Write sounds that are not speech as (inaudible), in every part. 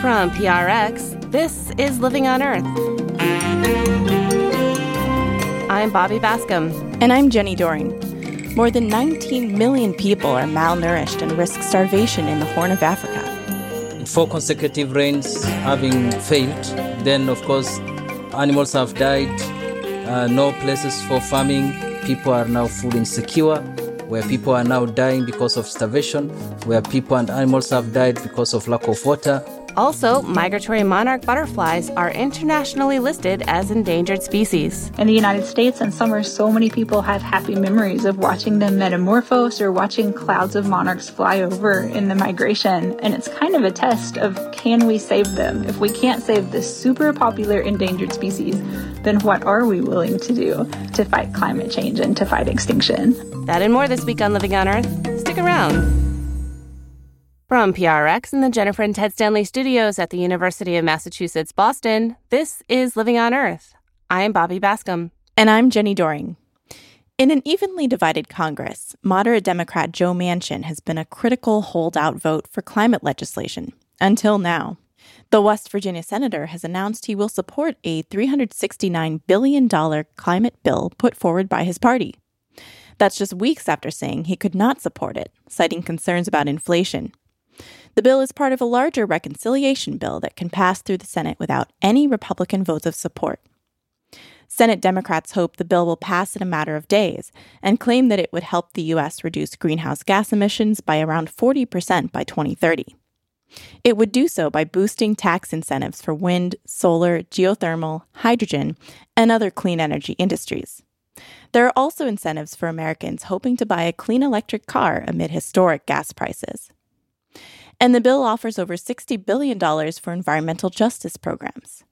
From PRX, this is Living on Earth. I'm Bobby Bascomb. And I'm Jenny Doering. More than 19 million people are malnourished and risk starvation in the Horn of Africa. Four consecutive rains having failed, then of course animals have died, uh, no places for farming, people are now food insecure, where people are now dying because of starvation, where people and animals have died because of lack of water. Also, migratory monarch butterflies are internationally listed as endangered species. In the United States and summer, so many people have happy memories of watching them metamorphose or watching clouds of monarchs fly over in the migration. And it's kind of a test of can we save them? If we can't save this super popular endangered species, then what are we willing to do to fight climate change and to fight extinction? That and more this week on Living on Earth. Stick around. From PRX and the Jennifer and Ted Stanley studios at the University of Massachusetts, Boston, this is Living on Earth. I am Bobby Bascomb. And I'm Jenny Doering. In an evenly divided Congress, moderate Democrat Joe Manchin has been a critical holdout vote for climate legislation until now. The West Virginia senator has announced he will support a $369 billion climate bill put forward by his party. That's just weeks after saying he could not support it, citing concerns about inflation the bill is part of a larger reconciliation bill that can pass through the Senate without any Republican votes of support. Senate Democrats hope the bill will pass in a matter of days and claim that it would help the U.S. reduce greenhouse gas emissions by around 40% by 2030. It would do so by boosting tax incentives for wind, solar, geothermal, hydrogen, and other clean energy industries. There are also incentives for Americans hoping to buy a clean electric car amid historic gas prices. And the bill offers over $60 billion for environmental justice programs.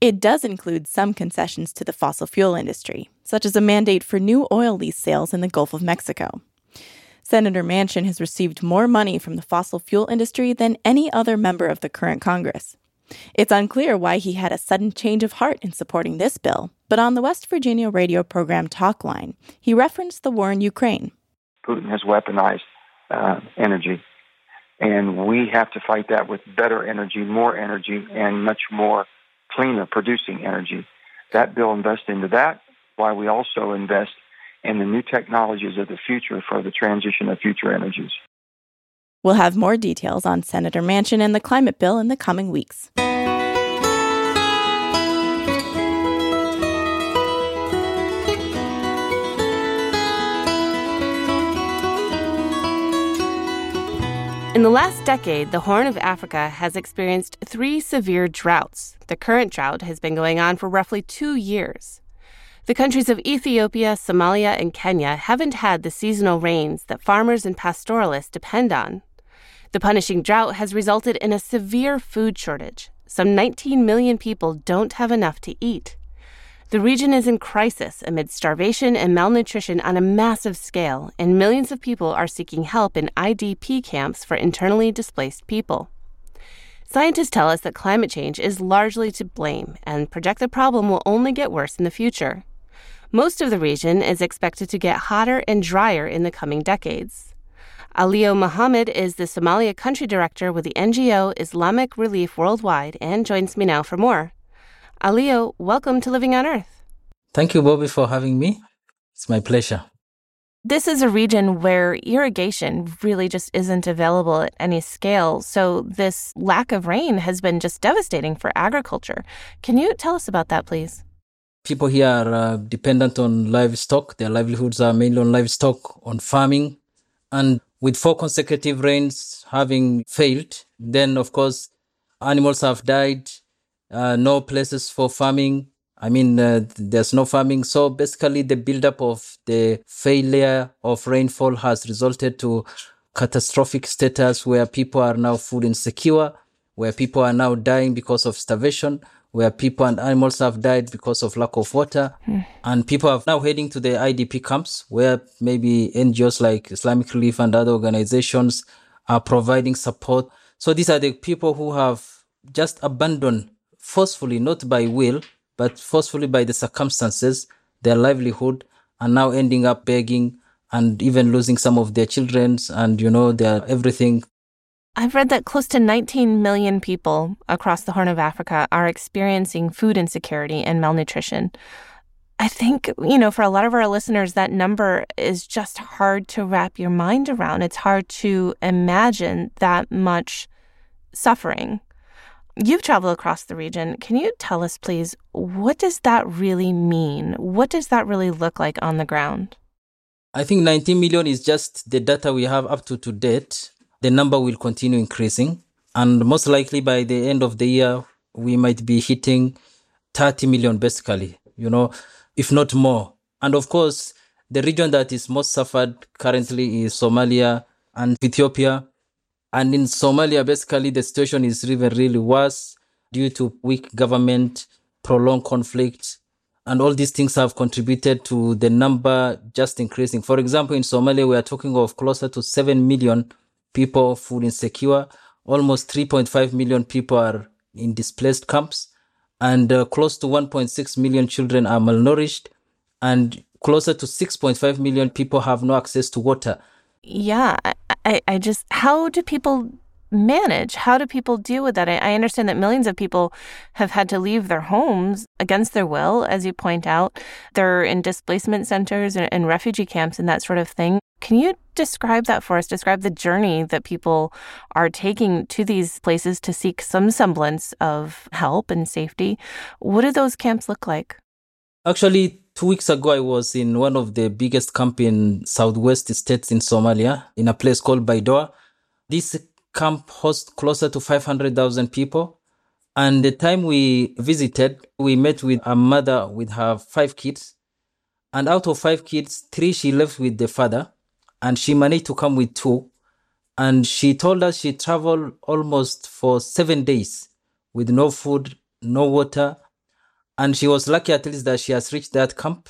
It does include some concessions to the fossil fuel industry, such as a mandate for new oil lease sales in the Gulf of Mexico. Senator Manchin has received more money from the fossil fuel industry than any other member of the current Congress. It's unclear why he had a sudden change of heart in supporting this bill, but on the West Virginia radio program Talkline, he referenced the war in Ukraine. Putin has weaponized uh, energy and we have to fight that with better energy, more energy, and much more cleaner producing energy. That bill invests into that, while we also invest in the new technologies of the future for the transition of future energies. We'll have more details on Senator Manchin and the climate bill in the coming weeks. In the last decade, the Horn of Africa has experienced three severe droughts. The current drought has been going on for roughly two years. The countries of Ethiopia, Somalia, and Kenya haven't had the seasonal rains that farmers and pastoralists depend on. The punishing drought has resulted in a severe food shortage. Some 19 million people don't have enough to eat. The region is in crisis amid starvation and malnutrition on a massive scale, and millions of people are seeking help in IDP camps for internally displaced people. Scientists tell us that climate change is largely to blame and project the problem will only get worse in the future. Most of the region is expected to get hotter and drier in the coming decades. Alio Mohammed is the Somalia country director with the NGO Islamic Relief Worldwide and joins me now for more. Alio, welcome to Living on Earth. Thank you, Bobby, for having me. It's my pleasure. This is a region where irrigation really just isn't available at any scale. So, this lack of rain has been just devastating for agriculture. Can you tell us about that, please? People here are uh, dependent on livestock. Their livelihoods are mainly on livestock, on farming. And with four consecutive rains having failed, then of course, animals have died, uh, no places for farming. I mean, uh, there's no farming. So basically, the buildup of the failure of rainfall has resulted to catastrophic status where people are now food insecure, where people are now dying because of starvation, where people and animals have died because of lack of water. Mm. And people are now heading to the IDP camps where maybe NGOs like Islamic Relief and other organizations are providing support. So these are the people who have just abandoned forcefully, not by will, but forcefully by the circumstances, their livelihood, and now ending up begging and even losing some of their children and, you know, their everything. I've read that close to 19 million people across the Horn of Africa are experiencing food insecurity and malnutrition. I think, you know, for a lot of our listeners, that number is just hard to wrap your mind around. It's hard to imagine that much suffering. You've traveled across the region. Can you tell us, please, what does that really mean? What does that really look like on the ground? I think 19 million is just the data we have up to to date the number will continue increasing. And most likely by the end of the year, we might be hitting 30 million basically, you know, if not more. And of course, the region that is most suffered currently is Somalia and Ethiopia. And in Somalia, basically, the situation is even really worse due to weak government, prolonged conflict, and all these things have contributed to the number just increasing. For example, in Somalia, we are talking of closer to 7 million people food insecure. Almost 3.5 million people are in displaced camps, and uh, close to 1.6 million children are malnourished, and closer to 6.5 million people have no access to water. Yeah, I, I just, how do people manage? How do people deal with that? I, I, understand that millions of people have had to leave their homes against their will, as you point out. They're in displacement centers and, and refugee camps and that sort of thing. Can you describe that for us? Describe the journey that people are taking to these places to seek some semblance of help and safety. What do those camps look like? Actually, two weeks ago, I was in one of the biggest camp in southwest states in Somalia, in a place called Baidoa. This camp hosts closer to 500,000 people. And the time we visited, we met with a mother with her five kids. And out of five kids, three she left with the father and she managed to come with two. And she told us she traveled almost for seven days with no food, no water. And she was lucky at least that she has reached that camp.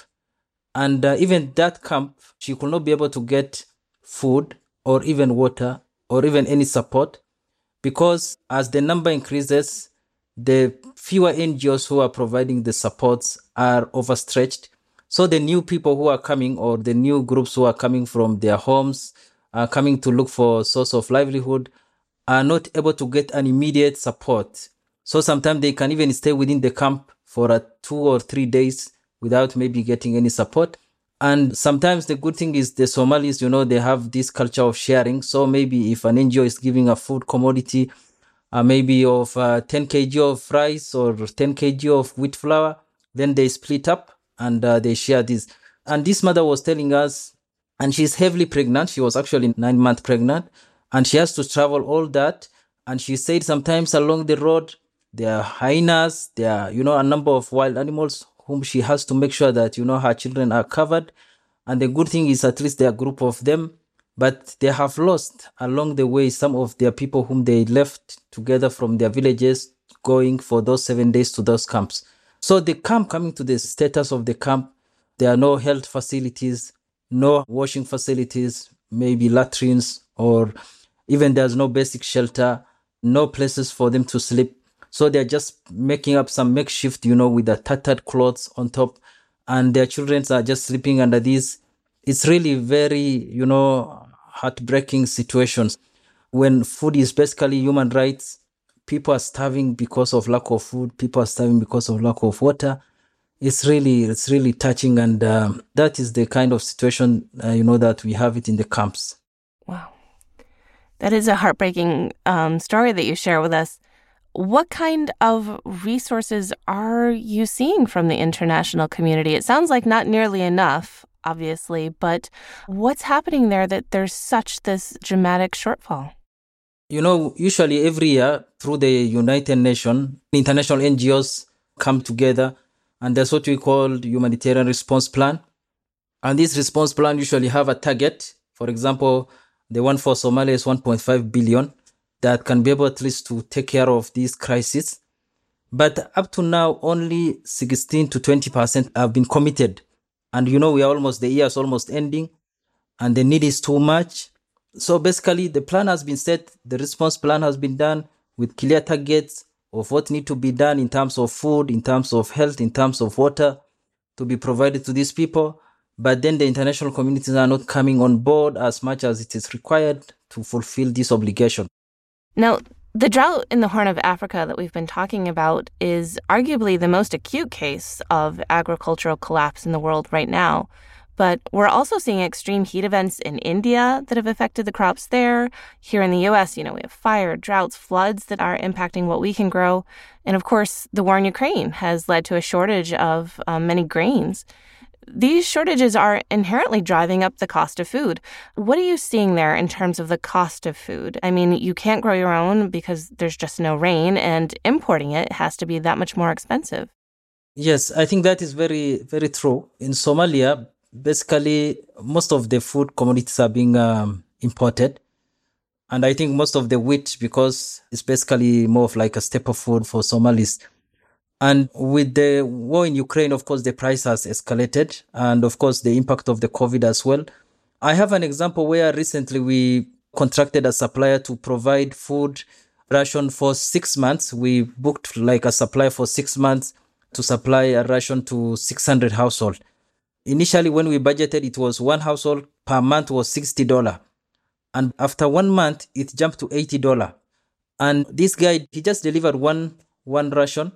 And uh, even that camp, she could not be able to get food or even water or even any support because as the number increases, the fewer NGOs who are providing the supports are overstretched so the new people who are coming or the new groups who are coming from their homes, are coming to look for source of livelihood, are not able to get an immediate support. So sometimes they can even stay within the camp for a two or three days without maybe getting any support. And sometimes the good thing is the Somalis, you know, they have this culture of sharing. So maybe if an NGO is giving a food commodity, uh, maybe of uh, 10 kg of rice or 10 kg of wheat flour, then they split up and uh, they share this. And this mother was telling us, and she's heavily pregnant. She was actually nine months pregnant, and she has to travel all that. And she said sometimes along the road there are hyenas, there are you know a number of wild animals whom she has to make sure that you know her children are covered. And the good thing is at least there are a group of them, but they have lost along the way some of their people whom they left together from their villages going for those seven days to those camps. So the camp coming to the status of the camp, there are no health facilities, no washing facilities, maybe latrines, or even there's no basic shelter, no places for them to sleep. So they're just making up some makeshift, you know, with the tattered clothes on top, and their children are just sleeping under these. It's really very, you know, heartbreaking situations. When food is basically human rights people are starving because of lack of food. People are starving because of lack of water. It's really it's really touching. And um, that is the kind of situation uh, you know that we have it in the camps. Wow. That is a heartbreaking um, story that you share with us what kind of resources are you seeing from the international community it sounds like not nearly enough obviously but what's happening there that there's such this dramatic shortfall you know, usually every year through the United Nations, international NGOs come together and there's what we call humanitarian response plan. And this response plan usually have a target. For example, the one for Somalia is 1.5 billion that can be able at least to take care of these crises. But up to now, only 16 to 20% have been committed. And you know, we are almost, the year is almost ending and the need is too much. So basically, the plan has been set, the response plan has been done with clear targets of what need to be done in terms of food, in terms of health, in terms of water to be provided to these people. But then the international communities are not coming on board as much as it is required to fulfill this obligation. Now, the drought in the Horn of Africa that we've been talking about is arguably the most acute case of agricultural collapse in the world right now. But we're also seeing extreme heat events in India that have affected the crops there. Here in the US, you know, we have fire, droughts, floods that are impacting what we can grow. And of course, the war in Ukraine has led to a shortage of um, many grains. These shortages are inherently driving up the cost of food. What are you seeing there in terms of the cost of food? I mean, you can't grow your own because there's just no rain, and importing it has to be that much more expensive. Yes, I think that is very, very true. In Somalia, basically most of the food commodities are being um, imported and i think most of the wheat because it's basically more of like a staple food for somalis and with the war in ukraine of course the price has escalated and of course the impact of the covid as well i have an example where recently we contracted a supplier to provide food ration for six months we booked like a supply for six months to supply a ration to 600 households Initially, when we budgeted, it was one household per month was $60. And after one month, it jumped to $80. And this guy, he just delivered one, one ration.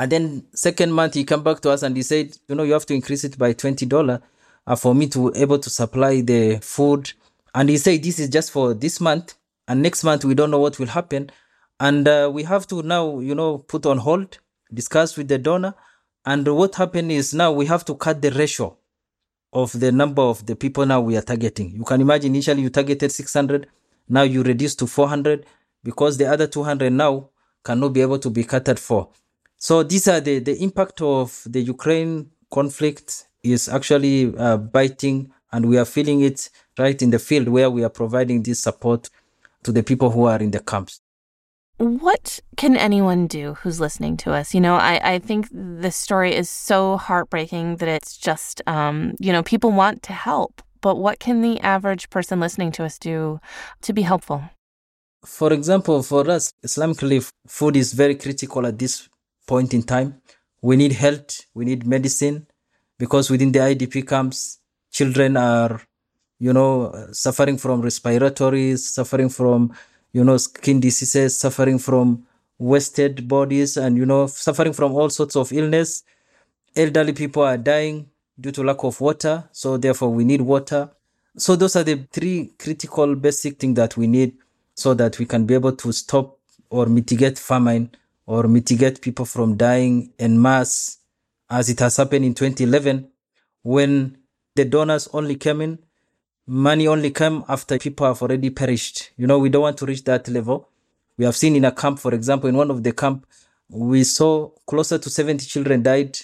And then second month, he come back to us and he said, you know, you have to increase it by $20 uh, for me to able to supply the food. And he said, this is just for this month. And next month, we don't know what will happen. And uh, we have to now, you know, put on hold, discuss with the donor and what happened is now we have to cut the ratio of the number of the people now we are targeting. You can imagine initially you targeted 600, now you reduce to 400 because the other 200 now cannot be able to be catered for. So these are the, the impact of the Ukraine conflict is actually uh, biting and we are feeling it right in the field where we are providing this support to the people who are in the camps what can anyone do who's listening to us? You know, I, I think this story is so heartbreaking that it's just, um, you know, people want to help. But what can the average person listening to us do to be helpful? For example, for us, Islamically, food is very critical at this point in time. We need health, we need medicine, because within the IDP camps, children are, you know, suffering from respiratory, suffering from you know, skin diseases, suffering from wasted bodies, and, you know, suffering from all sorts of illness. Elderly people are dying due to lack of water. So, therefore, we need water. So, those are the three critical basic things that we need so that we can be able to stop or mitigate famine or mitigate people from dying en masse, as it has happened in 2011 when the donors only came in money only came after people have already perished. You know, we don't want to reach that level. We have seen in a camp, for example, in one of the camp, we saw closer to 70 children died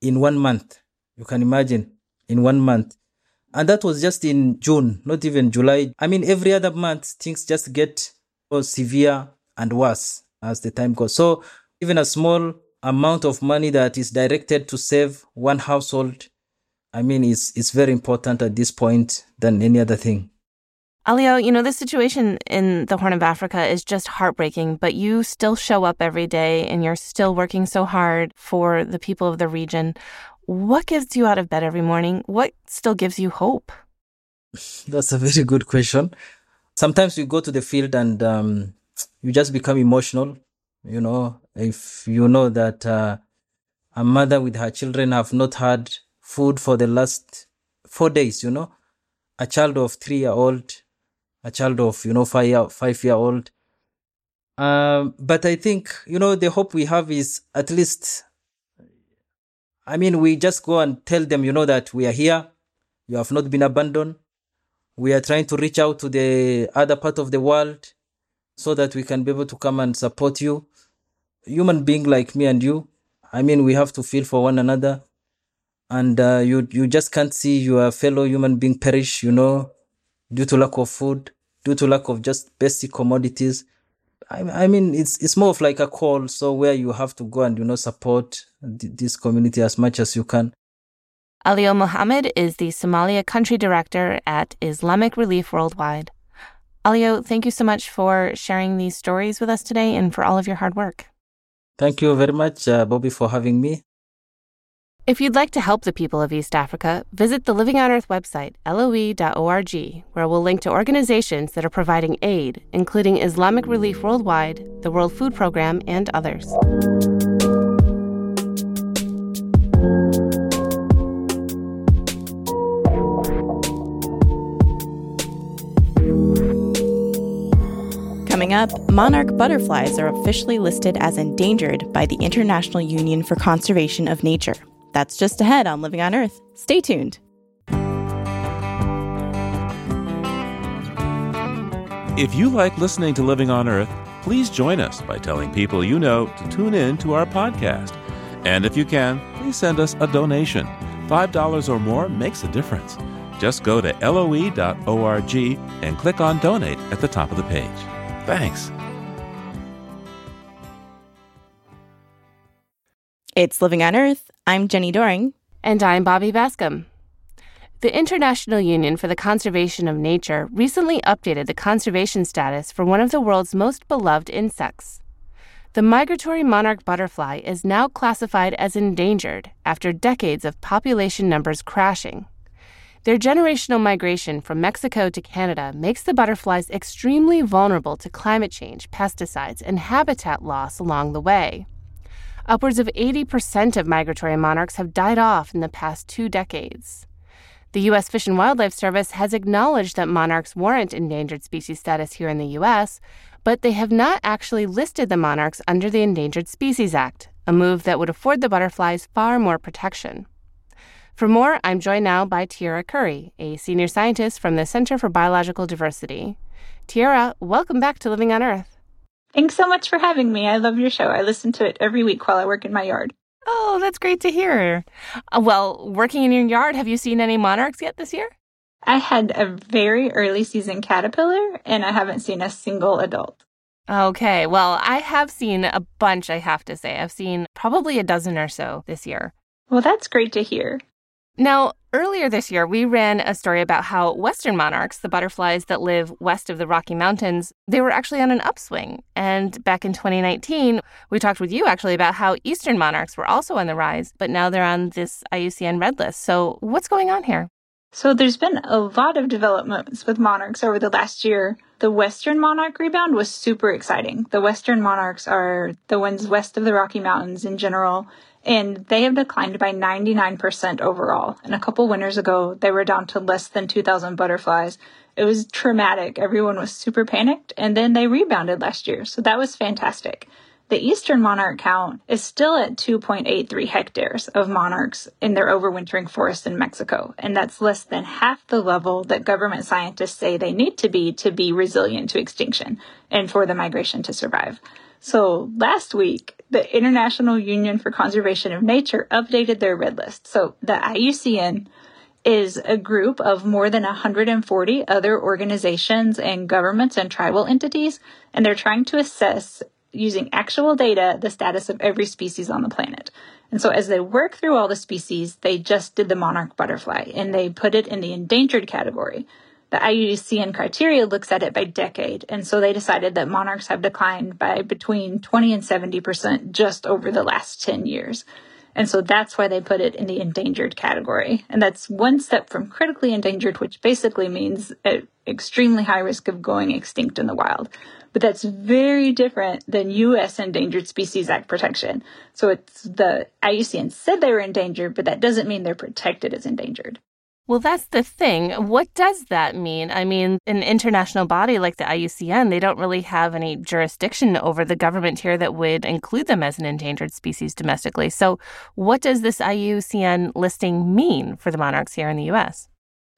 in one month. You can imagine in one month. And that was just in June, not even July. I mean, every other month, things just get more severe and worse as the time goes. So even a small amount of money that is directed to save one household I mean, it's it's very important at this point than any other thing. Alio, you know, the situation in the Horn of Africa is just heartbreaking, but you still show up every day and you're still working so hard for the people of the region. What gets you out of bed every morning? What still gives you hope? (laughs) That's a very good question. Sometimes we go to the field and um, you just become emotional. You know, if you know that uh, a mother with her children have not had food for the last four days, you know. A child of three year old, a child of, you know, five year, five year old. Um, but I think, you know, the hope we have is at least, I mean, we just go and tell them, you know, that we are here. You have not been abandoned. We are trying to reach out to the other part of the world so that we can be able to come and support you. Human being like me and you. I mean, we have to feel for one another and uh, you you just can't see your fellow human being perish you know due to lack of food due to lack of just basic commodities I, I mean it's it's more of like a call so where you have to go and you know support th- this community as much as you can Alio Mohammed is the Somalia country director at Islamic Relief Worldwide. Alio, thank you so much for sharing these stories with us today and for all of your hard work. Thank you very much, uh, Bobby, for having me. If you'd like to help the people of East Africa, visit the Living on Earth website, loe.org, where we'll link to organizations that are providing aid, including Islamic Relief Worldwide, the World Food Program, and others. Coming up, monarch butterflies are officially listed as endangered by the International Union for Conservation of Nature. That's just ahead on Living on Earth. Stay tuned. If you like listening to Living on Earth, please join us by telling people you know to tune in to our podcast. And if you can, please send us a donation. $5 or more makes a difference. Just go to loe.org and click on Donate at the top of the page. Thanks. It's Living on Earth. I'm Jenny Doering. And I'm Bobby Bascomb. The International Union for the Conservation of Nature recently updated the conservation status for one of the world's most beloved insects. The migratory monarch butterfly is now classified as endangered after decades of population numbers crashing. Their generational migration from Mexico to Canada makes the butterflies extremely vulnerable to climate change, pesticides, and habitat loss along the way. Upwards of 80% of migratory monarchs have died off in the past two decades. The U.S. Fish and Wildlife Service has acknowledged that monarchs warrant endangered species status here in the U.S., but they have not actually listed the monarchs under the Endangered Species Act, a move that would afford the butterflies far more protection. For more, I'm joined now by Tierra Curry, a senior scientist from the Center for Biological Diversity. Tierra, welcome back to Living on Earth. Thanks so much for having me. I love your show. I listen to it every week while I work in my yard. Oh, that's great to hear. Uh, well, working in your yard, have you seen any monarchs yet this year? I had a very early season caterpillar, and I haven't seen a single adult. Okay, well, I have seen a bunch, I have to say. I've seen probably a dozen or so this year. Well, that's great to hear. Now, earlier this year, we ran a story about how Western monarchs, the butterflies that live west of the Rocky Mountains, they were actually on an upswing. And back in 2019, we talked with you actually about how Eastern monarchs were also on the rise, but now they're on this IUCN red list. So, what's going on here? So, there's been a lot of developments with monarchs over the last year. The Western monarch rebound was super exciting. The Western monarchs are the ones west of the Rocky Mountains in general and they have declined by 99% overall. And a couple winters ago, they were down to less than 2,000 butterflies. It was traumatic. Everyone was super panicked, and then they rebounded last year. So that was fantastic. The eastern monarch count is still at 2.83 hectares of monarchs in their overwintering forests in Mexico, and that's less than half the level that government scientists say they need to be to be resilient to extinction and for the migration to survive. So last week, the International Union for Conservation of Nature updated their red list. So the IUCN is a group of more than 140 other organizations and governments and tribal entities, and they're trying to assess using actual data the status of every species on the planet. And so as they work through all the species, they just did the monarch butterfly and they put it in the endangered category the IUCN criteria looks at it by decade, and so they decided that monarchs have declined by between 20 and 70% just over the last 10 years. And so that's why they put it in the endangered category. And that's one step from critically endangered, which basically means extremely high risk of going extinct in the wild. But that's very different than U.S. Endangered Species Act protection. So it's the IUCN said they were endangered, but that doesn't mean they're protected as endangered. Well, that's the thing. What does that mean? I mean, an international body like the IUCN, they don't really have any jurisdiction over the government here that would include them as an endangered species domestically. So, what does this IUCN listing mean for the monarchs here in the US?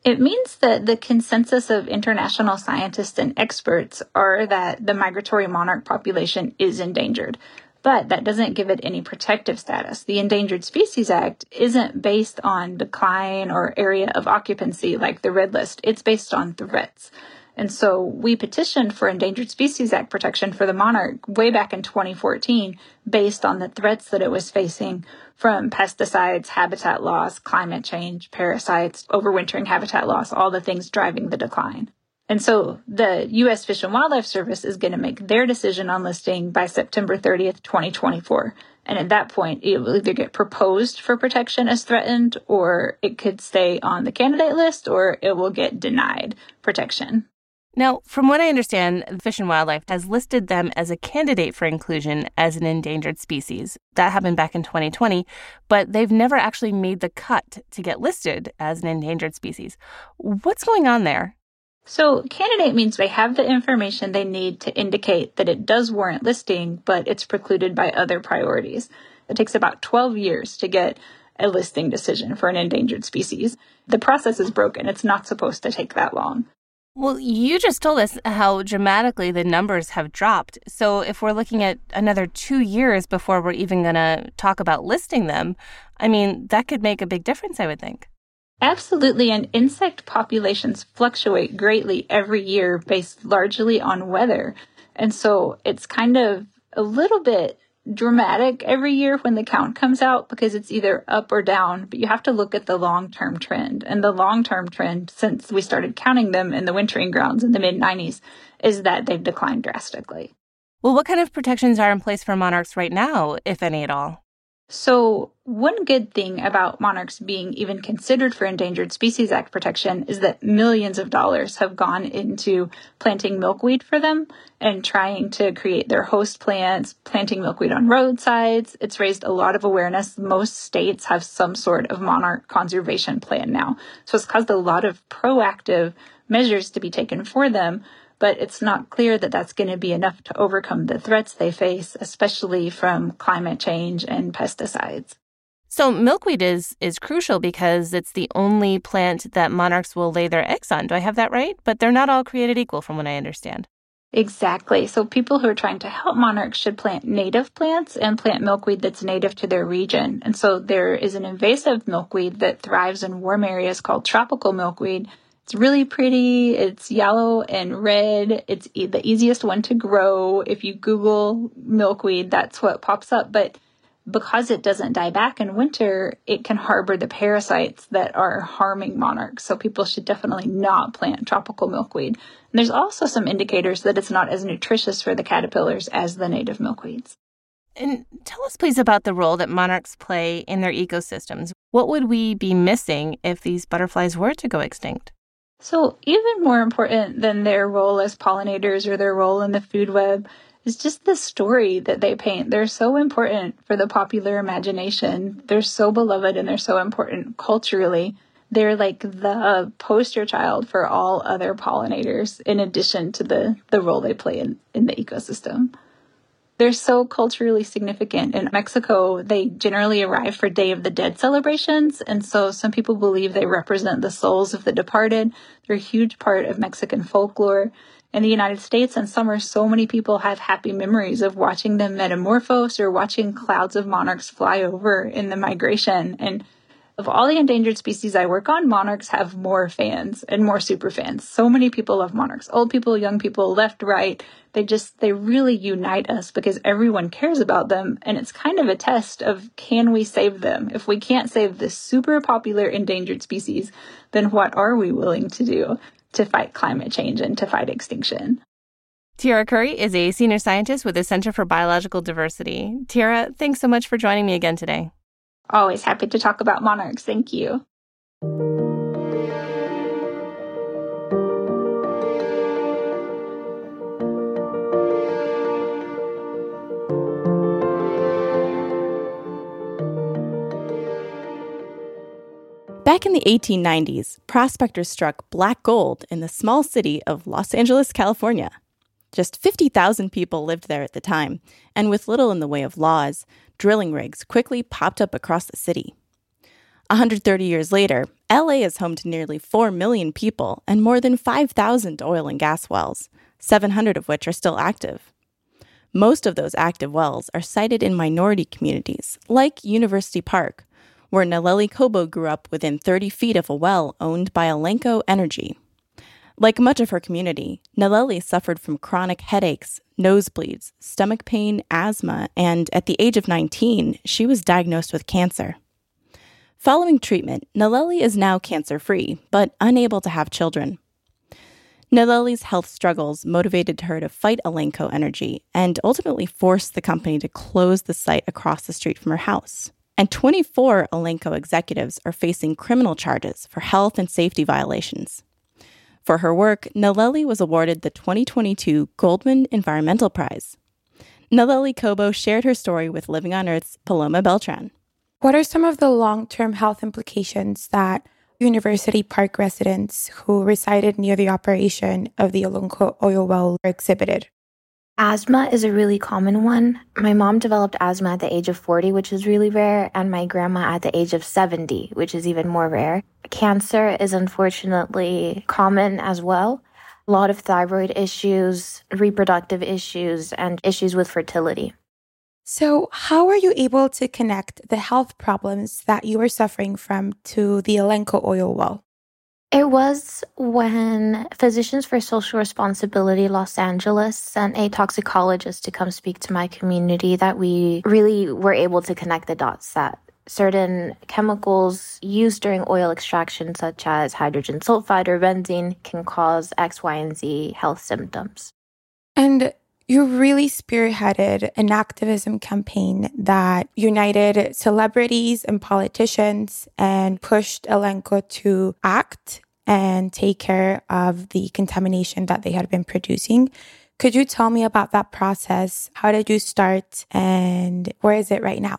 It means that the consensus of international scientists and experts are that the migratory monarch population is endangered but that doesn't give it any protective status. The Endangered Species Act isn't based on decline or area of occupancy like the Red List, it's based on threats. And so we petitioned for Endangered Species Act protection for the monarch way back in 2014 based on the threats that it was facing from pesticides, habitat loss, climate change, parasites, overwintering habitat loss, all the things driving the decline. And so the U.S. Fish and Wildlife Service is going to make their decision on listing by September 30th, 2024. And at that point, it will either get proposed for protection as threatened, or it could stay on the candidate list, or it will get denied protection. Now, from what I understand, Fish and Wildlife has listed them as a candidate for inclusion as an endangered species. That happened back in 2020, but they've never actually made the cut to get listed as an endangered species. What's going on there? So, candidate means they have the information they need to indicate that it does warrant listing, but it's precluded by other priorities. It takes about 12 years to get a listing decision for an endangered species. The process is broken. It's not supposed to take that long. Well, you just told us how dramatically the numbers have dropped. So, if we're looking at another two years before we're even going to talk about listing them, I mean, that could make a big difference, I would think. Absolutely, and insect populations fluctuate greatly every year based largely on weather. And so it's kind of a little bit dramatic every year when the count comes out because it's either up or down, but you have to look at the long term trend. And the long term trend since we started counting them in the wintering grounds in the mid 90s is that they've declined drastically. Well, what kind of protections are in place for monarchs right now, if any at all? So, one good thing about monarchs being even considered for Endangered Species Act protection is that millions of dollars have gone into planting milkweed for them and trying to create their host plants, planting milkweed on roadsides. It's raised a lot of awareness. Most states have some sort of monarch conservation plan now. So, it's caused a lot of proactive measures to be taken for them but it's not clear that that's going to be enough to overcome the threats they face, especially from climate change and pesticides. So milkweed is is crucial because it's the only plant that monarchs will lay their eggs on. Do I have that right? But they're not all created equal from what I understand. Exactly. So people who are trying to help monarchs should plant native plants and plant milkweed that's native to their region. And so there is an invasive milkweed that thrives in warm areas called tropical milkweed it's really pretty. It's yellow and red. It's e- the easiest one to grow. If you Google milkweed, that's what pops up. But because it doesn't die back in winter, it can harbor the parasites that are harming monarchs. So people should definitely not plant tropical milkweed. And there's also some indicators that it's not as nutritious for the caterpillars as the native milkweeds. And tell us, please, about the role that monarchs play in their ecosystems. What would we be missing if these butterflies were to go extinct? So, even more important than their role as pollinators or their role in the food web is just the story that they paint. They're so important for the popular imagination. They're so beloved and they're so important culturally. They're like the poster child for all other pollinators in addition to the, the role they play in, in the ecosystem. They're so culturally significant. In Mexico, they generally arrive for Day of the Dead celebrations, and so some people believe they represent the souls of the departed. They're a huge part of Mexican folklore. In the United States, in summer, so many people have happy memories of watching them metamorphose or watching clouds of monarchs fly over in the migration. And of all the endangered species I work on, monarchs have more fans and more super fans. So many people love monarchs. Old people, young people, left, right. They just, they really unite us because everyone cares about them. And it's kind of a test of can we save them? If we can't save this super popular endangered species, then what are we willing to do to fight climate change and to fight extinction? Tierra Curry is a senior scientist with the Center for Biological Diversity. Tierra, thanks so much for joining me again today. Always happy to talk about monarchs. Thank you. Back in the 1890s, prospectors struck black gold in the small city of Los Angeles, California. Just 50,000 people lived there at the time, and with little in the way of laws, drilling rigs quickly popped up across the city. 130 years later, LA is home to nearly 4 million people and more than 5,000 oil and gas wells, 700 of which are still active. Most of those active wells are sited in minority communities, like University Park, where Nalleli Cobo grew up within 30 feet of a well owned by AllenCo Energy. Like much of her community, Nalleli suffered from chronic headaches, nosebleeds, stomach pain, asthma, and at the age of 19, she was diagnosed with cancer. Following treatment, Nalleli is now cancer free, but unable to have children. Nalleli's health struggles motivated her to fight AllenCo Energy and ultimately forced the company to close the site across the street from her house. And 24 AllenCo executives are facing criminal charges for health and safety violations. For her work, Nalleli was awarded the 2022 Goldman Environmental Prize. Nalleli Cobo shared her story with Living on Earth's Paloma Beltran. What are some of the long term health implications that University Park residents who resided near the operation of the AllenCo oil well exhibited? Asthma is a really common one. My mom developed asthma at the age of 40, which is really rare, and my grandma at the age of 70, which is even more rare. Cancer is unfortunately common as well. A lot of thyroid issues, reproductive issues, and issues with fertility. So, how are you able to connect the health problems that you are suffering from to the AllenCo oil well? It was when Physicians for Social Responsibility Los Angeles sent a toxicologist to come speak to my community that we really were able to connect the dots that certain chemicals used during oil extraction, such as hydrogen sulfide or benzene, can cause X, Y, and Z health symptoms. And you really spearheaded an activism campaign that united celebrities and politicians and pushed AllenCo to act and take care of the contamination that they had been producing. Could you tell me about that process? How did you start and where is it right now?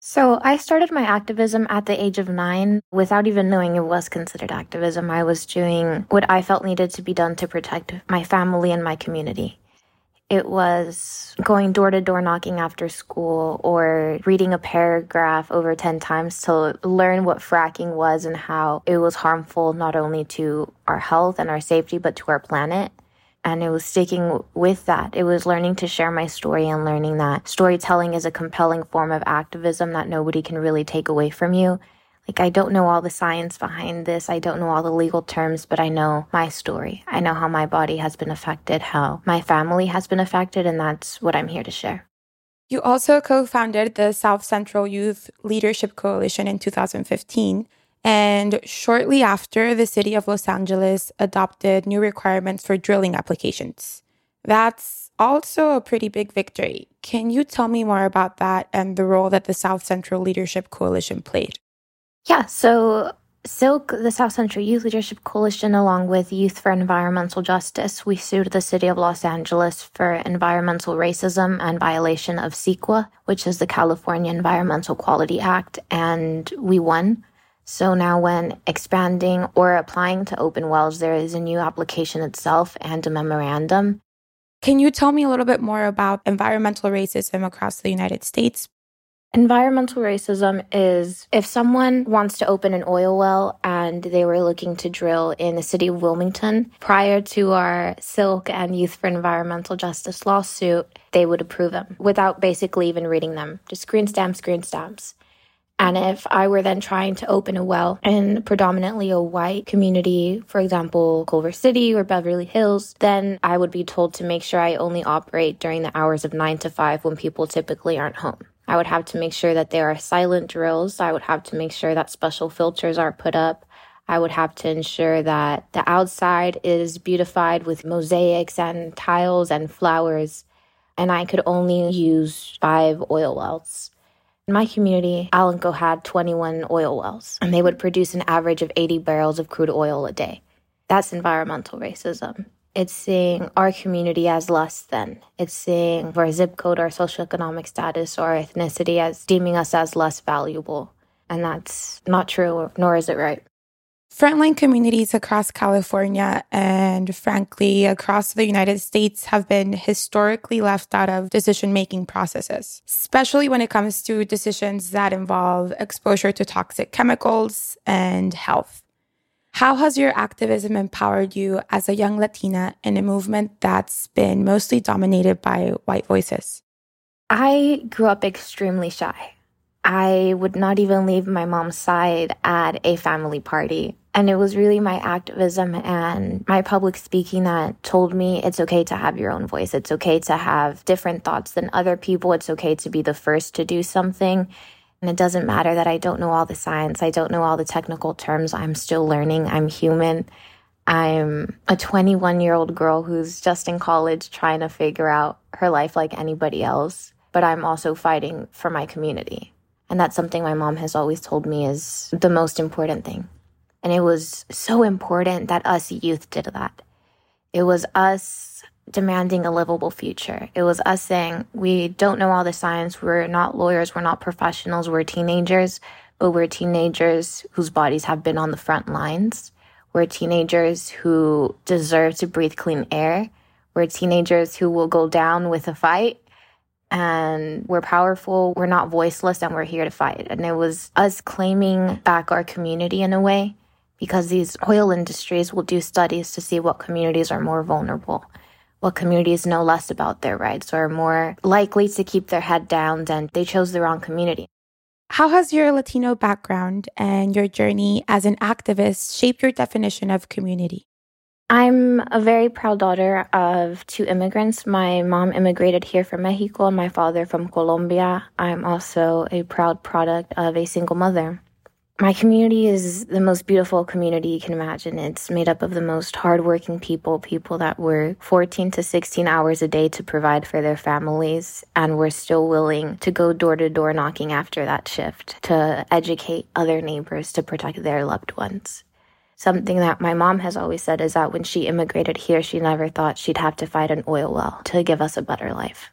So, I started my activism at the age of nine without even knowing it was considered activism. I was doing what I felt needed to be done to protect my family and my community. It was going door to door knocking after school or reading a paragraph over 10 times to learn what fracking was and how it was harmful not only to our health and our safety, but to our planet. And it was sticking with that. It was learning to share my story and learning that storytelling is a compelling form of activism that nobody can really take away from you like, I don't know all the science behind this. I don't know all the legal terms, but I know my story. I know how my body has been affected, how my family has been affected, and that's what I'm here to share. You also co founded the South Central Youth Leadership Coalition in 2015. And shortly after, the city of Los Angeles adopted new requirements for drilling applications. That's also a pretty big victory. Can you tell me more about that and the role that the South Central Leadership Coalition played? Yeah, so Silk, the South Central Youth Leadership Coalition, along with Youth for Environmental Justice, we sued the city of Los Angeles for environmental racism and violation of CEQA, which is the California Environmental Quality Act, and we won. So now, when expanding or applying to open wells, there is a new application itself and a memorandum. Can you tell me a little bit more about environmental racism across the United States? Environmental racism is if someone wants to open an oil well and they were looking to drill in the city of Wilmington prior to our Silk and Youth for Environmental Justice lawsuit, they would approve them without basically even reading them. Just green stamps, green stamps. And if I were then trying to open a well in predominantly a white community, for example, Culver City or Beverly Hills, then I would be told to make sure I only operate during the hours of nine to five when people typically aren't home. I would have to make sure that there are silent drills. I would have to make sure that special filters are put up. I would have to ensure that the outside is beautified with mosaics and tiles and flowers. And I could only use five oil wells. In my community, AllenCo had 21 oil wells, and they would produce an average of 80 barrels of crude oil a day. That's environmental racism. It's seeing mm. our community as less than. It's seeing mm. our zip code, our socioeconomic status, or ethnicity as deeming us as less valuable. And that's not true, nor is it right. Frontline communities across California and, frankly, across the United States have been historically left out of decision making processes, especially when it comes to decisions that involve exposure to toxic chemicals and health. How has your activism empowered you as a young Latina in a movement that's been mostly dominated by white voices? I grew up extremely shy. I would not even leave my mom's side at a family party. And it was really my activism and my public speaking that told me it's okay to have your own voice. It's okay to have different thoughts than other people. It's okay to be the first to do something. And it doesn't matter that I don't know all the science, I don't know all the technical terms. I'm still learning. I'm human. I'm a 21 year old girl who's just in college trying to figure out her life like anybody else, but I'm also fighting for my community. And that's something my mom has always told me is the most important thing. And it was so important that us youth did that. It was us demanding a livable future. It was us saying, we don't know all the science. We're not lawyers. We're not professionals. We're teenagers, but we're teenagers whose bodies have been on the front lines. We're teenagers who deserve to breathe clean air. We're teenagers who will go down with a fight and we're powerful, we're not voiceless, and we're here to fight. And it was us claiming back our community in a way because these oil industries will do studies to see what communities are more vulnerable, what communities know less about their rights, or are more likely to keep their head down, than they chose the wrong community. How has your Latino background and your journey as an activist shaped your definition of community? I'm a very proud daughter of two immigrants. My mom immigrated here from Mexico and my father from Colombia. I'm also a proud product of a single mother. My community is the most beautiful community you can imagine. It's made up of the most hardworking people, people that work 14 to 16 hours a day to provide for their families, and we're still willing to go door to door knocking after that shift to educate other neighbors to protect their loved ones. Something that my mom has always said is that when she immigrated here, she never thought she'd have to fight an oil well to give us a better life.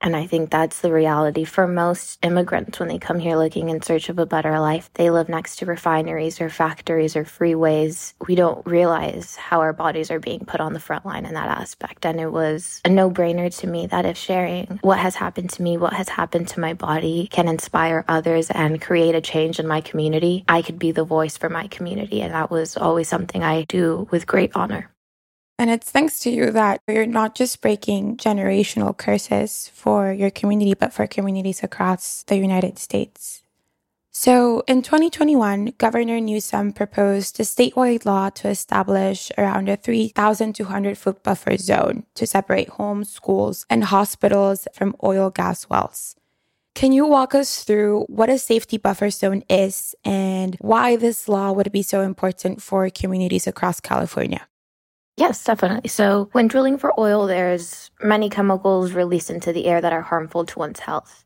And I think that's the reality for most immigrants when they come here looking in search of a better life. They live next to refineries or factories or freeways. We don't realize how our bodies are being put on the front line in that aspect. And it was a no brainer to me that if sharing what has happened to me, what has happened to my body can inspire others and create a change in my community, I could be the voice for my community. And that was always something I do with great honor. And it's thanks to you that you're not just breaking generational curses for your community, but for communities across the United States. So in 2021, Governor Newsom proposed a statewide law to establish around a 3,200 foot buffer zone to separate homes, schools, and hospitals from oil gas wells. Can you walk us through what a safety buffer zone is and why this law would be so important for communities across California? Yes, definitely. So when drilling for oil, there's many chemicals released into the air that are harmful to one's health.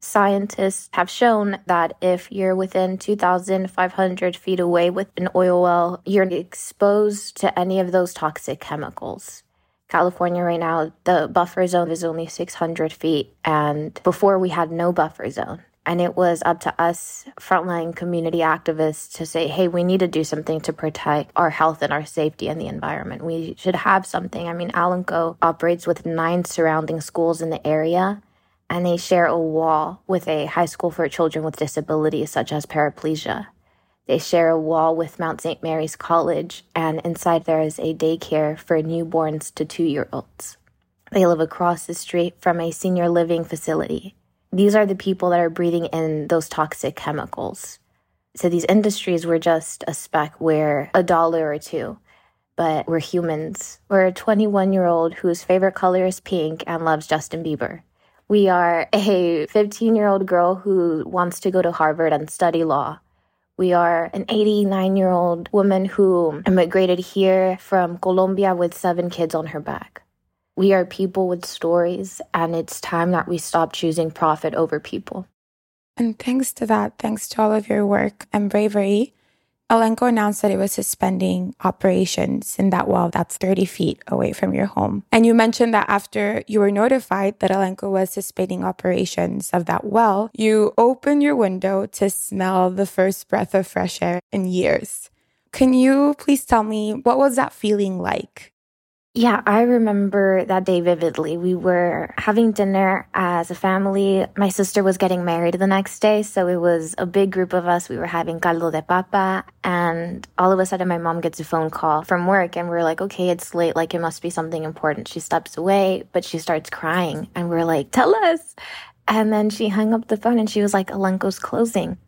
Scientists have shown that if you're within 2,500 feet away with an oil well, you're exposed to any of those toxic chemicals. California right now, the buffer zone is only 600 feet, and before we had no buffer zone. And it was up to us, frontline community activists, to say, hey, we need to do something to protect our health and our safety and the environment. We should have something. I mean, AllenCo operates with nine surrounding schools in the area, and they share a wall with a high school for children with disabilities, such as paraplegia. They share a wall with Mount St. Mary's College, and inside there is a daycare for newborns to two year olds. They live across the street from a senior living facility these are the people that are breathing in those toxic chemicals. So these industries were just a speck where a dollar or two, but we're humans. We're a 21 year old whose favorite color is pink and loves Justin Bieber. We are a 15 year old girl who wants to go to Harvard and study law. We are an 89 year old woman who immigrated here from Colombia with seven kids on her back. We are people with stories, and it's time that we stop choosing profit over people. And thanks to that, thanks to all of your work and bravery, AllenCo announced that it was suspending operations in that well that's 30 feet away from your home. And you mentioned that after you were notified that AllenCo was suspending operations of that well, you opened your window to smell the first breath of fresh air in years. Can you please tell me what was that feeling like? Yeah, I remember that day vividly. We were having dinner as a family. My sister was getting married the next day, so it was a big group of us. We were having caldo de papa, and all of a sudden, my mom gets a phone call from work, and we're like, okay, it's late, like it must be something important. She steps away, but she starts crying, and we're like, tell us. And then she hung up the phone and she was like, AllenCo's closing.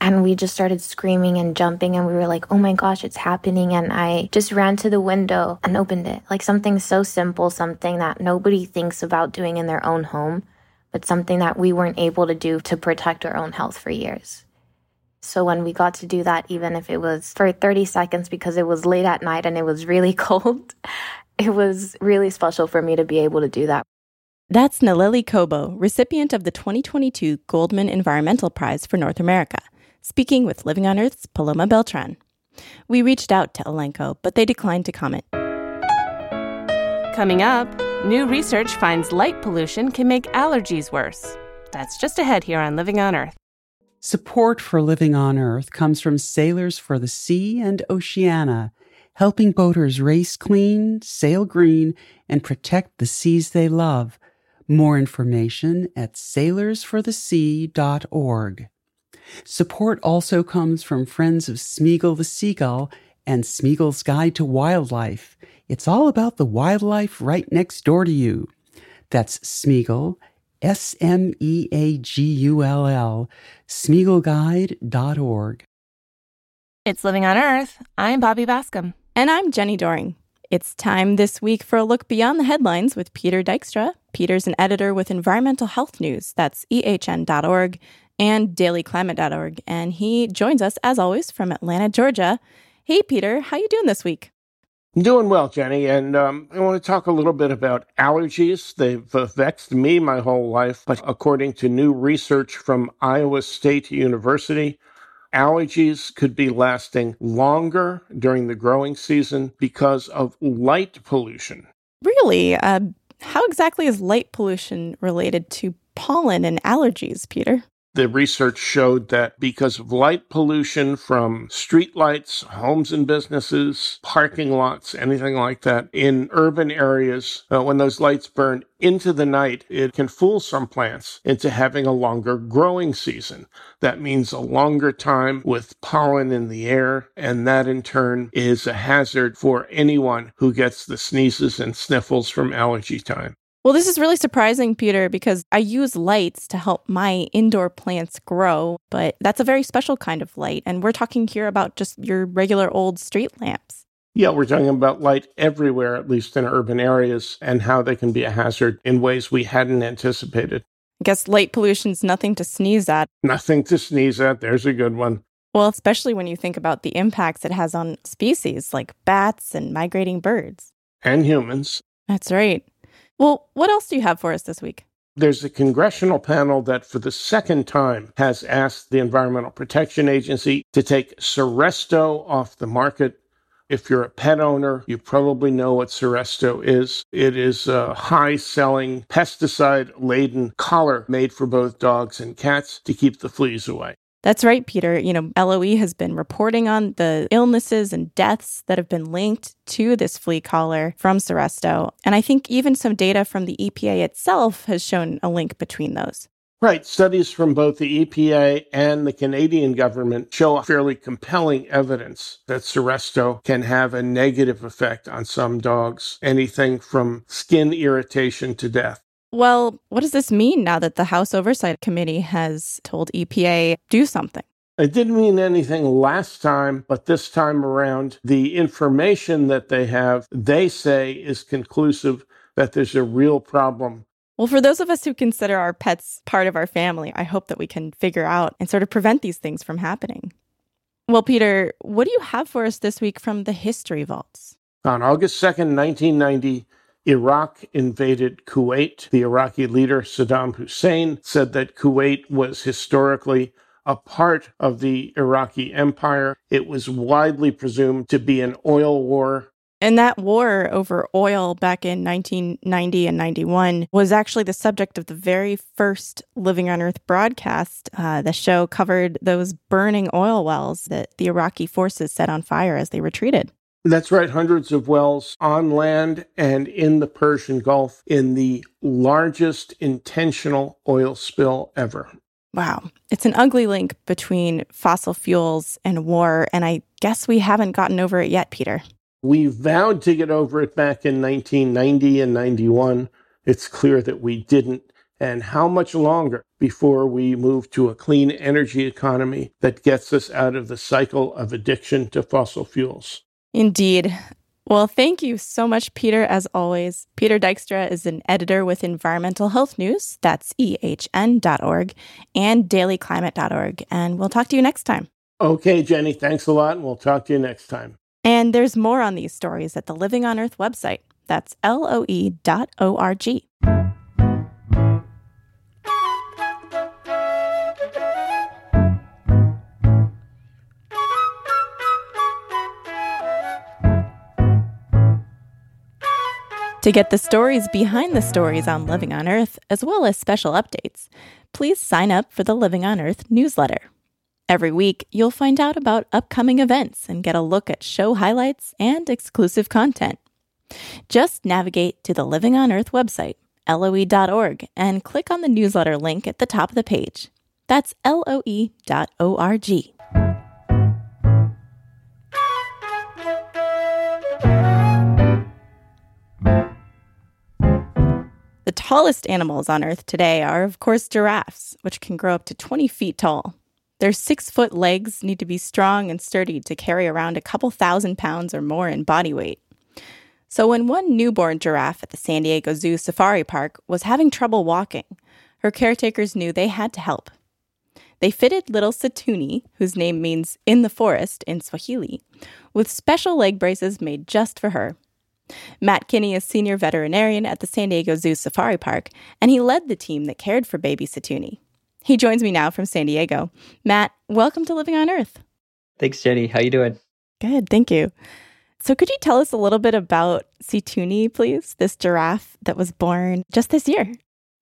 And we just started screaming and jumping, and we were like, oh my gosh, it's happening. And I just ran to the window and opened it. Like something so simple, something that nobody thinks about doing in their own home, but something that we weren't able to do to protect our own health for years. So when we got to do that, even if it was for 30 seconds because it was late at night and it was really (laughs) cold, it was really special for me to be able to do that. That's Nalleli Cobo, recipient of the 2022 Goldman Environmental Prize for North America, speaking with Living on Earth's Paloma Beltran. We reached out to AllenCo, but they declined to comment. Coming up, new research finds light pollution can make allergies worse. That's just ahead here on Living on Earth. Support for Living on Earth comes from Sailors for the Sea and Oceana, helping boaters race clean, sail green, and protect the seas they love. More information at sailorsforthesea.org. Support also comes from friends of Smeagull the Seagull and Smeagull's Guide to Wildlife. It's all about the wildlife right next door to you. That's Smeagull, S M E A G U L L, SmeagullGuide.org. It's Living on Earth. I'm Bobby Bascomb. And I'm Jenny Doering. It's time this week for a look beyond the headlines with Peter Dykstra. Peter's an editor with Environmental Health News, that's ehn.org, and dailyclimate.org. And he joins us, as always, from Atlanta, Georgia. Hey, Peter, how you doing this week? I'm doing well, Jenny. and um, I want to talk a little bit about allergies. They've uh, vexed me my whole life, but according to new research from Iowa State University, allergies could be lasting longer during the growing season because of light pollution. Really? Uh, how exactly is light pollution related to pollen and allergies, Peter? The research showed that because of light pollution from streetlights, homes and businesses, parking lots, anything like that, in urban areas, uh, when those lights burn into the night, it can fool some plants into having a longer growing season. That means a longer time with pollen in the air, and that in turn is a hazard for anyone who gets the sneezes and sniffles from allergy time. Well, this is really surprising, Peter, because I use lights to help my indoor plants grow, but that's a very special kind of light. And we're talking here about just your regular old street lamps. Yeah, we're talking about light everywhere, at least in urban areas, and how they can be a hazard in ways we hadn't anticipated. I guess light pollution's nothing to sneeze at. Nothing to sneeze at. There's a good one. Well, especially when you think about the impacts it has on species like bats and migrating birds. And humans. That's right. Well, what else do you have for us this week? There's a congressional panel that, for the second time, has asked the Environmental Protection Agency to take Seresto off the market. If you're a pet owner, you probably know what Seresto is. It is a high selling, pesticide laden collar made for both dogs and cats to keep the fleas away. That's right, Peter. You know, LOE has been reporting on the illnesses and deaths that have been linked to this flea collar from Seresto. And I think even some data from the EPA itself has shown a link between those. Right. Studies from both the EPA and the Canadian government show fairly compelling evidence that Seresto can have a negative effect on some dogs, anything from skin irritation to death. Well, what does this mean now that the House Oversight Committee has told EPA do something? It didn't mean anything last time, but this time around, the information that they have, they say is conclusive that there's a real problem. Well, for those of us who consider our pets part of our family, I hope that we can figure out and sort of prevent these things from happening. Well, Peter, what do you have for us this week from the History Vaults? On August 2nd, 1990, Iraq invaded Kuwait. The Iraqi leader, Saddam Hussein, said that Kuwait was historically a part of the Iraqi empire. It was widely presumed to be an oil war. And that war over oil back in 1990 and 91 was actually the subject of the very first Living on Earth broadcast. Uh, the show covered those burning oil wells that the Iraqi forces set on fire as they retreated. That's right, hundreds of wells on land and in the Persian Gulf in the largest intentional oil spill ever. Wow. It's an ugly link between fossil fuels and war, and I guess we haven't gotten over it yet, Peter. We vowed to get over it back in 1990 and 91. It's clear that we didn't. And how much longer before we move to a clean energy economy that gets us out of the cycle of addiction to fossil fuels? Indeed. Well, thank you so much, Peter, as always. Peter Dykstra is an editor with Environmental Health News, that's ehn.org, and dailyclimate.org. And we'll talk to you next time. Okay, Jenny, thanks a lot, and we'll talk to you next time. And there's more on these stories at the Living on Earth website. That's loe.org. To get the stories behind the stories on Living on Earth, as well as special updates, please sign up for the Living on Earth newsletter. Every week, you'll find out about upcoming events and get a look at show highlights and exclusive content. Just navigate to the Living on Earth website, loe.org, and click on the newsletter link at the top of the page. That's loe.org. tallest animals on Earth today are, of course, giraffes, which can grow up to 20 feet tall. Their six foot legs need to be strong and sturdy to carry around a couple thousand pounds or more in body weight. So, when one newborn giraffe at the San Diego Zoo Safari Park was having trouble walking, her caretakers knew they had to help. They fitted little Situni, whose name means in the forest in Swahili, with special leg braces made just for her. Matt Kinney is senior veterinarian at the San Diego Zoo Safari Park, and he led the team that cared for baby Situni. He joins me now from San Diego. Matt, welcome to Living on Earth. Thanks, Jenny. How you doing? Good, thank you. So, could you tell us a little bit about Situni, please? This giraffe that was born just this year.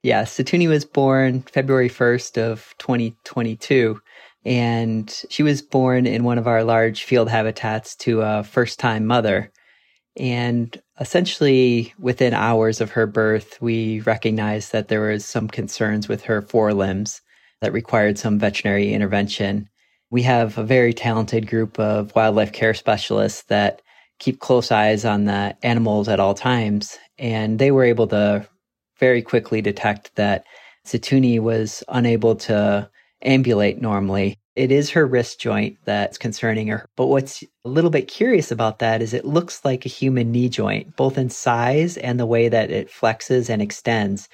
Yeah, Situni was born February 1st of 2022 and she was born in one of our large field habitats to a first-time mother. And essentially, within hours of her birth, we recognized that there was some concerns with her forelimbs that required some veterinary intervention. We have a very talented group of wildlife care specialists that keep close eyes on the animals at all times. And they were able to very quickly detect that Situni was unable to ambulate normally it is her wrist joint that's concerning her. But what's a little bit curious about that is it looks like a human knee joint, both in size and the way that it flexes and extends.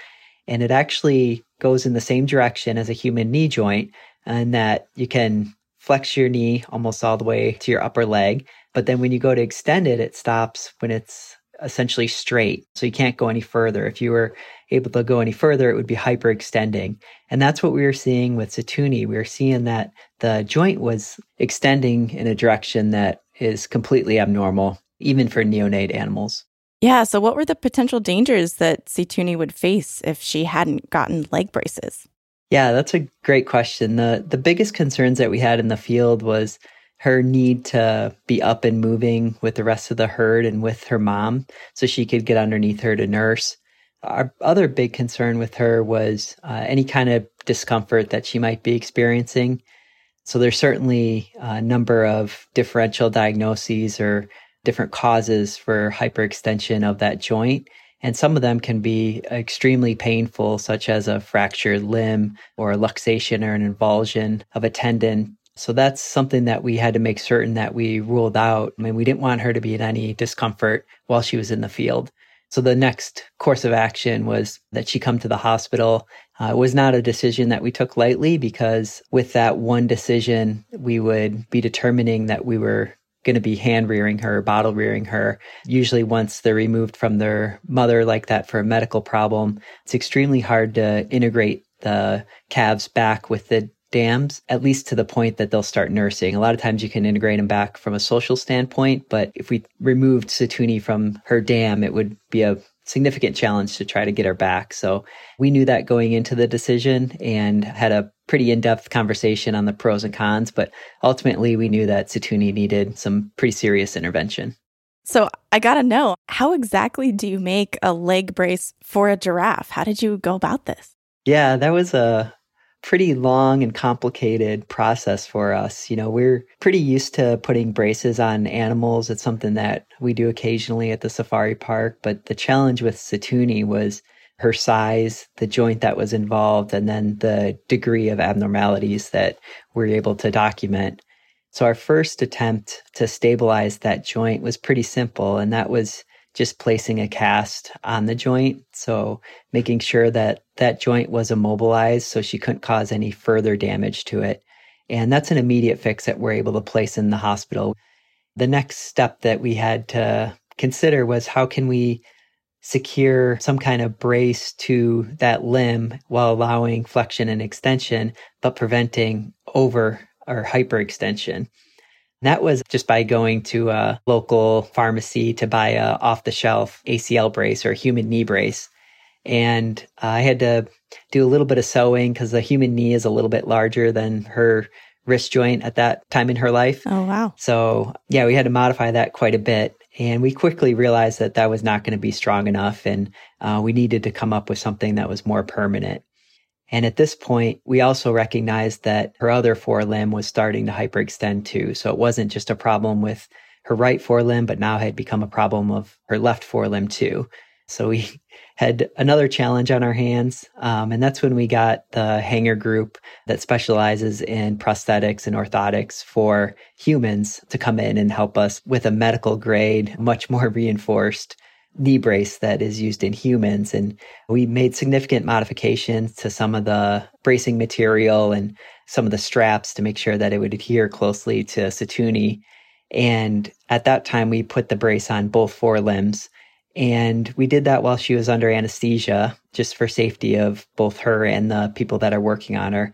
And it actually goes in the same direction as a human knee joint, and that you can flex your knee almost all the way to your upper leg. But then when you go to extend it, it stops when it's essentially straight. So you can't go any further. If you were able to go any further, it would be hyperextending. And that's what we were seeing with Situni. We were seeing that the joint was extending in a direction that is completely abnormal, even for neonate animals. Yeah. So, what were the potential dangers that Situni would face if she hadn't gotten leg braces? Yeah, that's a great question. The the biggest concerns that we had in the field was her need to be up and moving with the rest of the herd and with her mom so she could get underneath her to nurse. Our other big concern with her was uh, any kind of discomfort that she might be experiencing. So there's certainly a number of differential diagnoses or different causes for hyperextension of that joint. And some of them can be extremely painful, such as a fractured limb or a luxation or an avulsion of a tendon. So that's something that we had to make certain that we ruled out. I mean, we didn't want her to be in any discomfort while she was in the field. So the next course of action was that she come to the hospital. Uh, it was not a decision that we took lightly because with that one decision, we would be determining that we were going to be hand rearing her, bottle rearing her. Usually, once they're removed from their mother like that for a medical problem, it's extremely hard to integrate the calves back with the dams, at least to the point that they'll start nursing. A lot of times you can integrate them back from a social standpoint, but if we removed Situni from her dam, it would be a significant challenge to try to get her back. So we knew that going into the decision and had a pretty in-depth conversation on the pros and cons, but ultimately we knew that Situni needed some pretty serious intervention. So I got to know, how exactly do you make a leg brace for a giraffe? How did you go about this? Yeah, that was a pretty long and complicated process for us. You know, we're pretty used to putting braces on animals. It's something that we do occasionally at the safari park. But the challenge with Situni was her size, the joint that was involved, and then the degree of abnormalities that we're able to document. So our first attempt to stabilize that joint was pretty simple, and that was just placing a cast on the joint. So making sure that that joint was immobilized so she couldn't cause any further damage to it. And that's an immediate fix that we're able to place in the hospital. The next step that we had to consider was how can we secure some kind of brace to that limb while allowing flexion and extension, but preventing over or hyperextension. That was just by going to a local pharmacy to buy a off the shelf ACL brace or human knee brace. And I had to do a little bit of sewing because the human knee is a little bit larger than her wrist joint at that time in her life. Oh, wow. So, yeah, we had to modify that quite a bit. And we quickly realized that that was not going to be strong enough. And uh, we needed to come up with something that was more permanent. And at this point, we also recognized that her other forelimb was starting to hyperextend too. So it wasn't just a problem with her right forelimb, but now had become a problem of her left forelimb too. So we (laughs) had another challenge on our hands. Um, and that's when we got the hanger group that specializes in prosthetics and orthotics for humans to come in and help us with a medical grade, much more (laughs) reinforced knee brace that is used in humans. And we made significant modifications to some of the bracing material and some of the straps to make sure that it would adhere closely to Situni. And at that time, we put the brace on both forelimbs. And we did that while she was under anesthesia, just for safety of both her and the people that are working on her.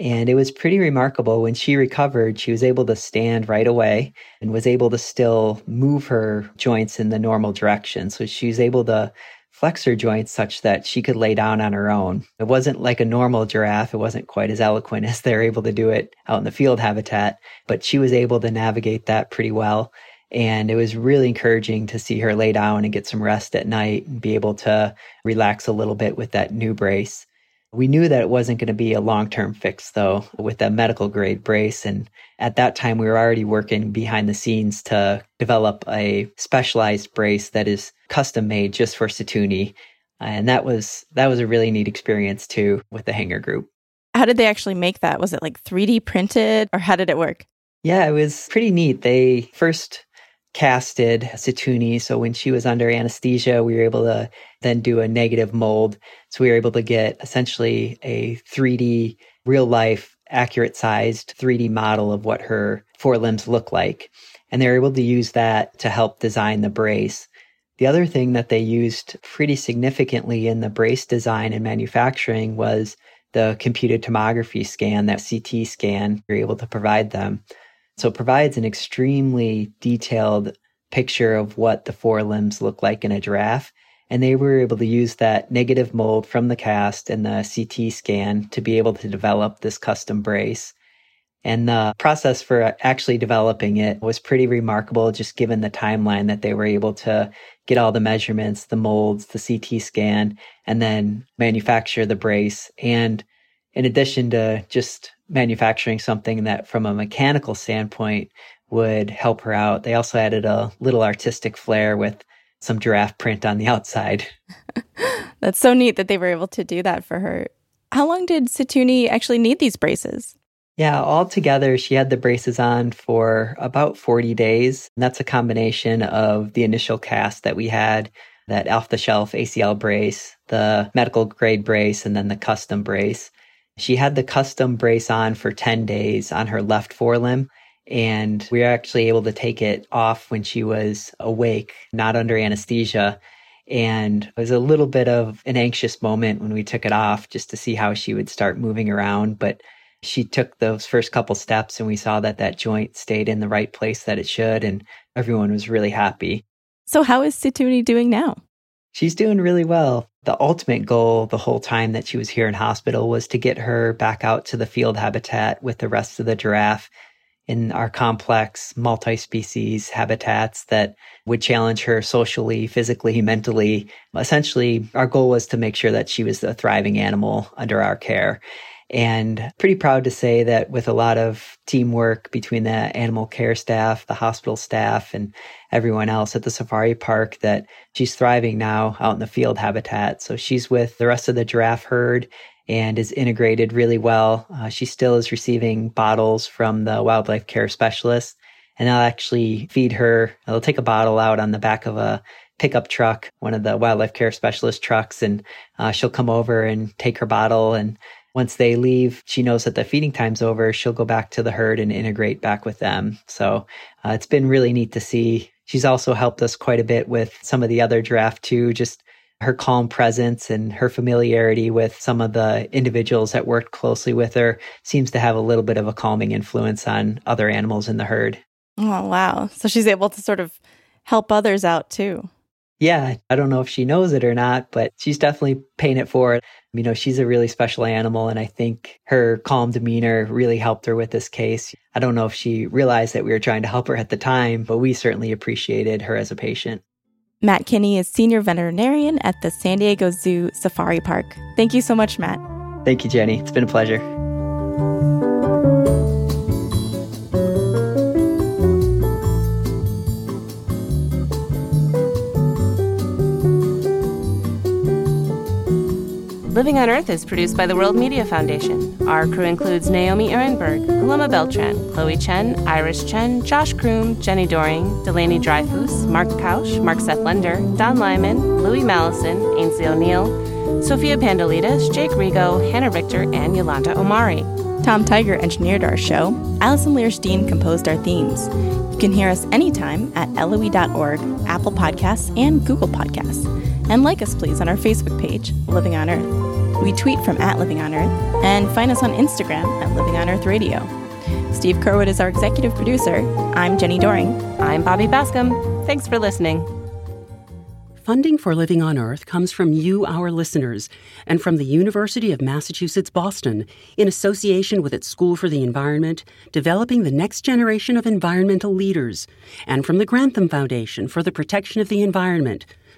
And it was pretty remarkable. When she recovered, she was able to stand right away and was able to still move her joints in the normal direction. So she was able to flex her joints such that she could lay down on her own. It wasn't like a normal giraffe. It wasn't quite as eloquent (laughs) as they're able to do it out in the field habitat, but she was able to navigate that pretty well. And it was really encouraging to see her lay down and get some rest at night and be able to relax a little bit with that new brace. We knew that it wasn't going to be a long term fix, though, with that medical grade brace. And at that time, we were already working behind the scenes to develop a specialized brace that is custom made just for Situni. And that was that was a really neat experience too with the hanger group. How did they actually make that? Was it like 3D printed or how did it work? Yeah, it was pretty neat. They first casted Situni. So when she was under anesthesia, we were able to then do a negative mold. So we were able to get essentially a 3D, real life, accurate sized 3D model of what her forelimbs look like. And they were able to use that to help design the brace. The other thing that they used pretty significantly in the brace design and manufacturing was the computed tomography scan, that CT scan, you're able to provide them. So it provides an extremely detailed picture of what the four limbs look like in a giraffe. And they were able to use that negative mold from the cast and the CT scan to be able to develop this custom brace. And the process for actually developing it was pretty remarkable, just given the timeline that they were able to get all the measurements, the molds, the CT scan, and then manufacture the brace. And in addition to just manufacturing something that from a mechanical standpoint would help her out. They also added a little artistic flair with some giraffe print on the outside. (laughs) That's so neat that they were able to do that for her. How long did Situni actually need these braces? Yeah, altogether, she had the braces on for about 40 days. And that's a combination of the initial cast that we had, that off the shelf ACL brace, the medical grade brace, and then the custom brace. She had the custom brace on for 10 days on her left forelimb. And we were actually able to take it off when she was awake, not under anesthesia. And it was a little bit of an anxious moment when we took it off just to see how she would start moving around. But she took those first couple steps and we saw that that joint stayed in the right place that it should. And everyone was really happy. So, how is Situni doing now? She's doing really well. The ultimate goal the whole time that she was here in hospital was to get her back out to the field habitat with the rest of the giraffe in our complex multi species habitats that would challenge her socially, physically, mentally. Essentially, our goal was to make sure that she was a thriving animal under our care. And pretty proud to say that with a lot of teamwork between the animal care staff, the hospital staff, and everyone else at the safari park, that she's thriving now out in the field habitat. So she's with the rest of the giraffe herd and is integrated really well. Uh, she still is receiving bottles from the wildlife care specialist, and they'll actually feed her. They'll take a bottle out on the back of a pickup truck, one of the wildlife care specialist trucks, and uh, she'll come over and take her bottle and once they leave, she knows that the feeding time's over. She'll go back to the herd and integrate back with them. So uh, it's been really neat to see. She's also helped us quite a bit with some of the other giraffe too, just her calm presence and her familiarity with some of the individuals that worked closely with her seems to have a little bit of a calming influence on other animals in the herd. Oh, wow. So she's able to sort of help others out too. Yeah, I don't know if she knows it or not, but she's definitely paying it forward. You know, she's a really special animal, and I think her calm demeanor really helped her with this case. I don't know if she realized that we were trying to help her at the time, but we certainly appreciated her as a patient. Matt Kinney is senior veterinarian at the San Diego Zoo Safari Park. Thank you so much, Matt. Thank you, Jenny. It's been a pleasure. Living on Earth is produced by the World Media Foundation. Our crew includes Naomi Arenberg, Paloma Beltran, Chloe Chen, Iris Chen, Josh Croom, Jenny Doering, Delaney Dreyfus, Mark Kausch, Mark Seth Lender, Don Lyman, Louis Mallison, Aynsley O'Neill, Sophia Pandelidis, Jake Rego, Hannah Richter, and Yolanda Omari. Tom Tiger engineered our show. Allison Lirish Dean composed our themes. You can hear us anytime at LOE.org, Apple Podcasts, and Google Podcasts. And like us, please, on our Facebook page, Living on Earth. We tweet from at Living on Earth and find us on Instagram at Living on Earth Radio. Steve Curwood is our executive producer. I'm Jenny Doering. I'm Bobby Bascomb. Thanks for listening. Funding for Living on Earth comes from you, our listeners, and from the University of Massachusetts Boston, in association with its School for the Environment, developing the next generation of environmental leaders, and from the Grantham Foundation for the Protection of the Environment,